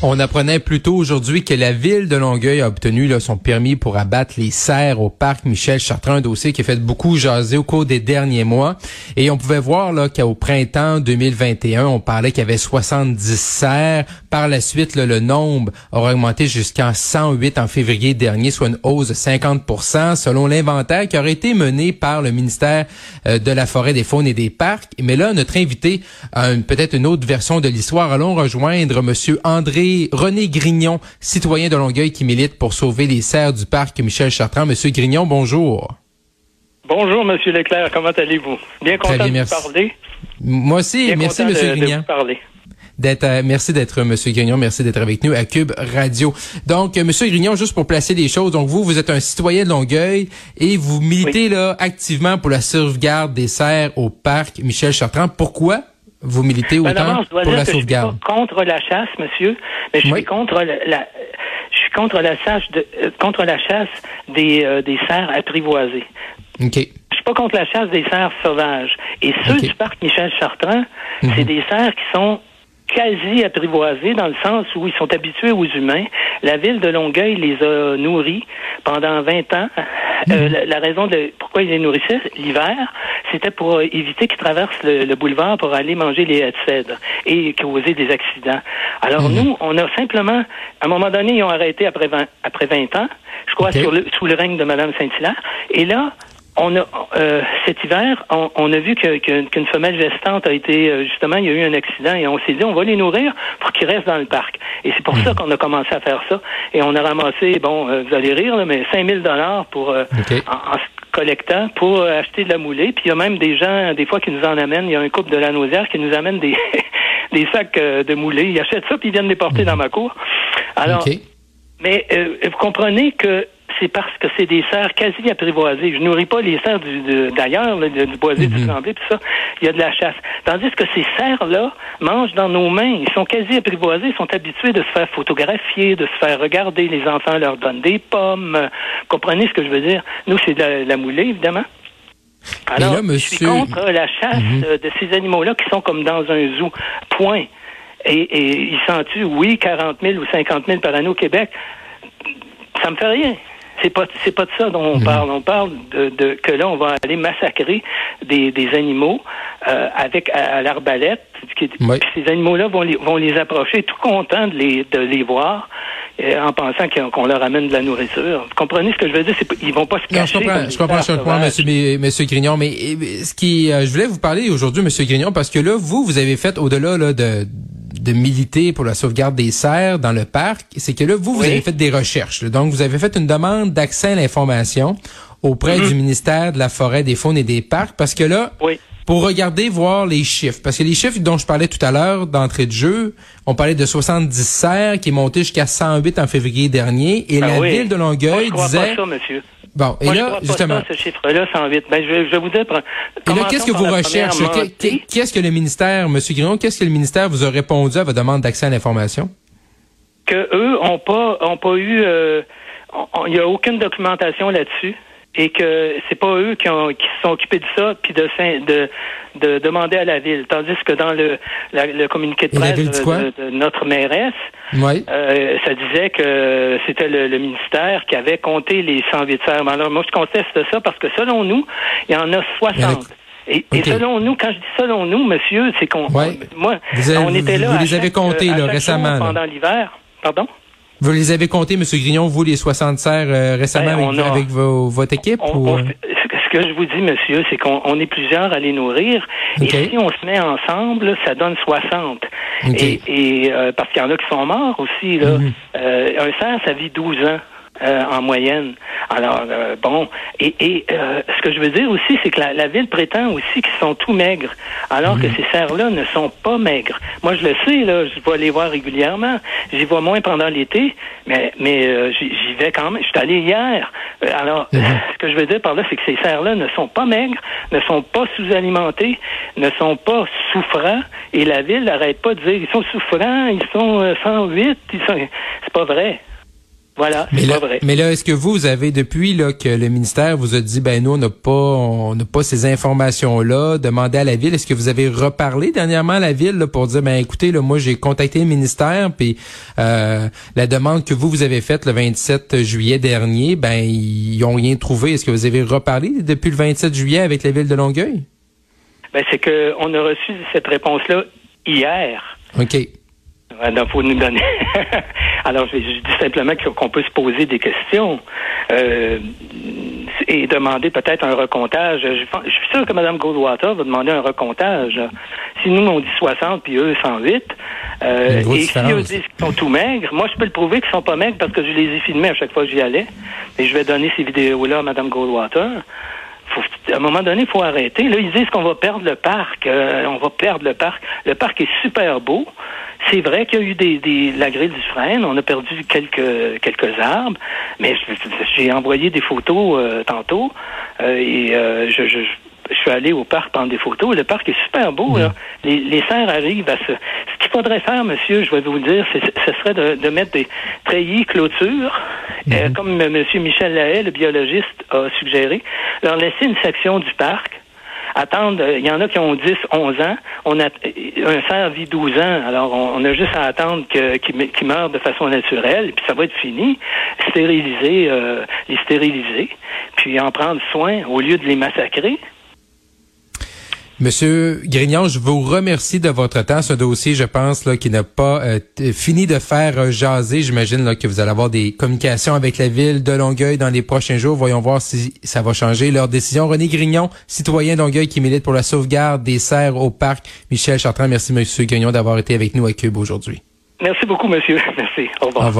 On apprenait plus tôt aujourd'hui que la ville de Longueuil a obtenu son permis pour abattre les cerfs au parc Michel Chartrand, un dossier qui a fait beaucoup jaser au cours des derniers mois. Et on pouvait voir là qu'au printemps 2021, on parlait qu'il y avait 70 cerfs. Par la suite, le nombre aura augmenté jusqu'à 108 en février dernier, soit une hausse de 50% selon l'inventaire qui aurait été mené par le ministère euh, de la Forêt, des Faunes et des Parcs. Mais là, notre invité a peut-être une autre version de l'histoire. Allons rejoindre Monsieur André René Grignon, citoyen de Longueuil qui milite pour sauver les serres du parc Michel Chartrand. Monsieur Grignon, bonjour. Bonjour, Monsieur Leclerc. Comment allez-vous? Bien content de vous parler. Moi aussi. merci, Monsieur Grignon. d'être euh, merci d'être monsieur Grignon, merci d'être avec nous à Cube Radio. Donc euh, monsieur Grignon juste pour placer les choses, donc vous vous êtes un citoyen de Longueuil et vous militez là activement pour la sauvegarde des serres au parc Michel Chartrand. Pourquoi? Vous militez ben, autant pour la sauvegarde. Je suis contre la chasse, monsieur, mais je suis contre la, je suis contre la chasse de, euh, contre la chasse des euh, des cerfs apprivoisés. OK. Je suis pas contre la chasse des cerfs sauvages. Et ceux du parc Michel Chartrand, mhm. c'est des cerfs qui sont quasi apprivoisés dans le sens où ils sont habitués aux humains. La ville de Longueuil les a nourris pendant 20 ans. Euh, mhm. la, raison de pourquoi ils les nourrissaient l'hiver, c'était pour éviter qu'ils traversent le, boulevard pour aller manger les haies de cèdre et causer des accidents. Alors mhm. nous, on a simplement, à un moment donné, ils ont arrêté après 20, après 20 ans, je crois, sous le règne de Mme Saint-Hilaire. Et là, on a euh, cet hiver, on, a vu qu'une femelle gestante a été euh, justement, il y a eu un accident et on s'est dit on va les nourrir pour qu'ils restent dans le parc. Et c'est pour hmm. ça qu'on a commencé à faire ça. Et on a ramassé, bon, euh, vous allez rire, là, mais 5000 dollars pour en, collectant pour acheter de la moulée. Puis il y a même des gens, des fois, qui nous en amènent. Il y a un couple de la nausière qui nous amène des des sacs de moulée. Ils achètent ça puis ils viennent les porter hmm. dans ma cour. Alors, mais vous comprenez que c'est parce que c'est des serres quasi apprivoisées. Je nourris pas les serres d'ailleurs, du, du boisé, du mhm. tremblay, tout ça. Il y a de la chasse. Tandis que ces serres-là mangent dans nos mains. Ils sont quasi apprivoisés. Ils sont habitués de se faire photographier, de se faire regarder. Les enfants leur donnent des pommes. Comprenez ce que je veux dire? Nous, c'est de la, moulée, évidemment. Alors, je suis contre la chasse mhm. de ces animaux-là qui sont comme dans un zoo. Point. Et, et ils s'en tuent, oui, 40 000 ou 50 000 par année au Québec? Ça me fait rien. C'est pas c'est pas de ça dont on mhm. parle. On parle de, de, que là on va aller massacrer des, des animaux euh, avec à, l'arbalète. Ces animaux-là vont les, vont les approcher tout contents de les de les voir. Euh, en pensant qu'on leur amène de la nourriture. Vous comprenez ce que je veux dire? Ils vont pas se cacher. je comprends, je comprends ce point, monsieur, monsieur Grignon, mais ce qui, euh, je voulais vous parler aujourd'hui, monsieur Grignon, parce que là, vous, vous avez fait au-delà là, de de militer pour la sauvegarde des serres dans le parc, c'est que là, vous, vous avez fait des recherches. Donc, vous avez fait une demande d'accès à l'information auprès mm-hmm. du ministère de la Forêt, des Faunes et des Parcs, parce que là, pour regarder, voir les chiffres, parce que les chiffres dont je parlais tout à l'heure d'entrée de jeu, on parlait de 70 serres qui est monté jusqu'à 108 en février dernier, et ben la ville de Longueuil disait... Pas ça, monsieur. Bon, et là, justement. ce chiffre-là, 108. Ben, je, vais, je vous dire. Et là, qu'est-ce que vous recherchez? Qu'est-ce que le ministère, M. Guillaume, qu'est-ce que le ministère vous a répondu à votre demande d'accès à l'information? Que eux ont pas, ont pas eu, euh, il n'y a aucune documentation là-dessus et que c'est pas eux qui, ont, qui se sont occupés de ça puis de, de, de demander à la ville. Tandis que dans le, le communiqué de presse de, notre mairesse, euh, ça disait que c'était le, ministère qui avait compté les 108 fermes. Alors moi, je conteste ça parce que selon nous, il y en a 60. Et, selon nous, quand je dis selon nous, monsieur, c'est qu'on, moi, on était là. Vous les avez comptés là, récemment. Pendant l'hiver. Pardon? Vous les avez comptés, M. Grignon, vous, les 60 serres euh, récemment ben, avec, votre équipe? ou... ce que je vous dis, monsieur, c'est qu'on est plusieurs à les nourrir. Et si on se met ensemble, ça donne 60. Et, et euh, parce qu'il y en a qui sont morts aussi. Là. Mhm. Euh, un cerf, ça vit 12 ans. Euh, en moyenne. Alors, euh, bon, et, et euh, ce que je veux dire aussi, c'est que la, ville prétend aussi qu'ils sont tout maigres, alors que mhm. ces cerfs-là ne sont pas maigres. Moi, je le sais, là, je vais les voir régulièrement. J'y vois moins pendant l'été, mais, mais j'y vais quand même. Je suis allé hier. alors, mhm. ce que je veux dire par là, c'est que ces cerfs-là ne sont pas maigres, ne sont pas sous-alimentés, ne sont pas souffrants, et la ville n'arrête pas de dire ils sont souffrants, ils sont 108, ils sont... C'est pas vrai. Voilà, mais là, vrai. Mais là, est-ce que vous, avez depuis là que le ministère vous a dit, ben nous, on n'a pas, on n'a pas ces informations-là, demandé à la ville. Est-ce que vous avez reparlé dernièrement à la ville pour dire, ben écoutez, là, moi, j'ai contacté le ministère, puis euh, la demande que vous vous avez faite le 27 juillet dernier, ben ils ont rien trouvé. Est-ce que vous avez reparlé depuis le 27 juillet avec la ville de Longueuil? Ben c'est que on a reçu cette réponse-là hier. OK. Il faut nous donner. Alors, je, dis simplement qu'on peut se poser des questions euh, et demander peut-être un recomptage. Je, suis sûr que Mme Goldwater va demander un recomptage. Si nous, on dit 60, puis eux, 108, euh, et si eux disent qu'ils sont tout maigres, moi, je peux le prouver qu'ils sont pas maigres parce que je les ai filmés à chaque fois que j'y allais. Et je vais donner ces vidéos-là à Mme Goldwater. Faut, à un moment donné, il faut arrêter. Là, ils disent qu'on va perdre le parc. Euh, on va perdre le parc. Le parc est super beau. C'est vrai qu'il y a eu des, des, la grille du frein, on a perdu quelques quelques arbres, mais j'ai envoyé des photos euh, tantôt euh, et euh, je, je, je suis allé au parc prendre des photos. Le parc est super beau. Là. Les, les serres arrivent à se. Ce qu'il faudrait faire, monsieur, je vais vous le dire, ce serait de, de, mettre des treillis clôtures, comme M. Michel Lahaye, le biologiste, a suggéré, leur laisser une section du parc attendre. Il y en a qui ont 10, 11 ans. On a un cerf vit 12 ans. Alors, on, a juste à attendre qu'il meure de façon naturelle, puis ça va être fini. Stériliser, euh, les stériliser, puis en prendre soin au lieu de les massacrer. Monsieur Grignon, je vous remercie de votre temps. Ce dossier, je pense, là, qui n'a pas euh, fini de faire euh, jaser. J'imagine là, que vous allez avoir des communications avec la ville de Longueuil dans les prochains jours. Voyons voir si ça va changer leur décision. René Grignon, citoyen Longueuil qui milite pour la sauvegarde des serres au parc. Michel Chartrand, merci Monsieur Grignon d'avoir été avec nous à Cube aujourd'hui. Merci beaucoup, monsieur. Merci. Au revoir. Au revoir.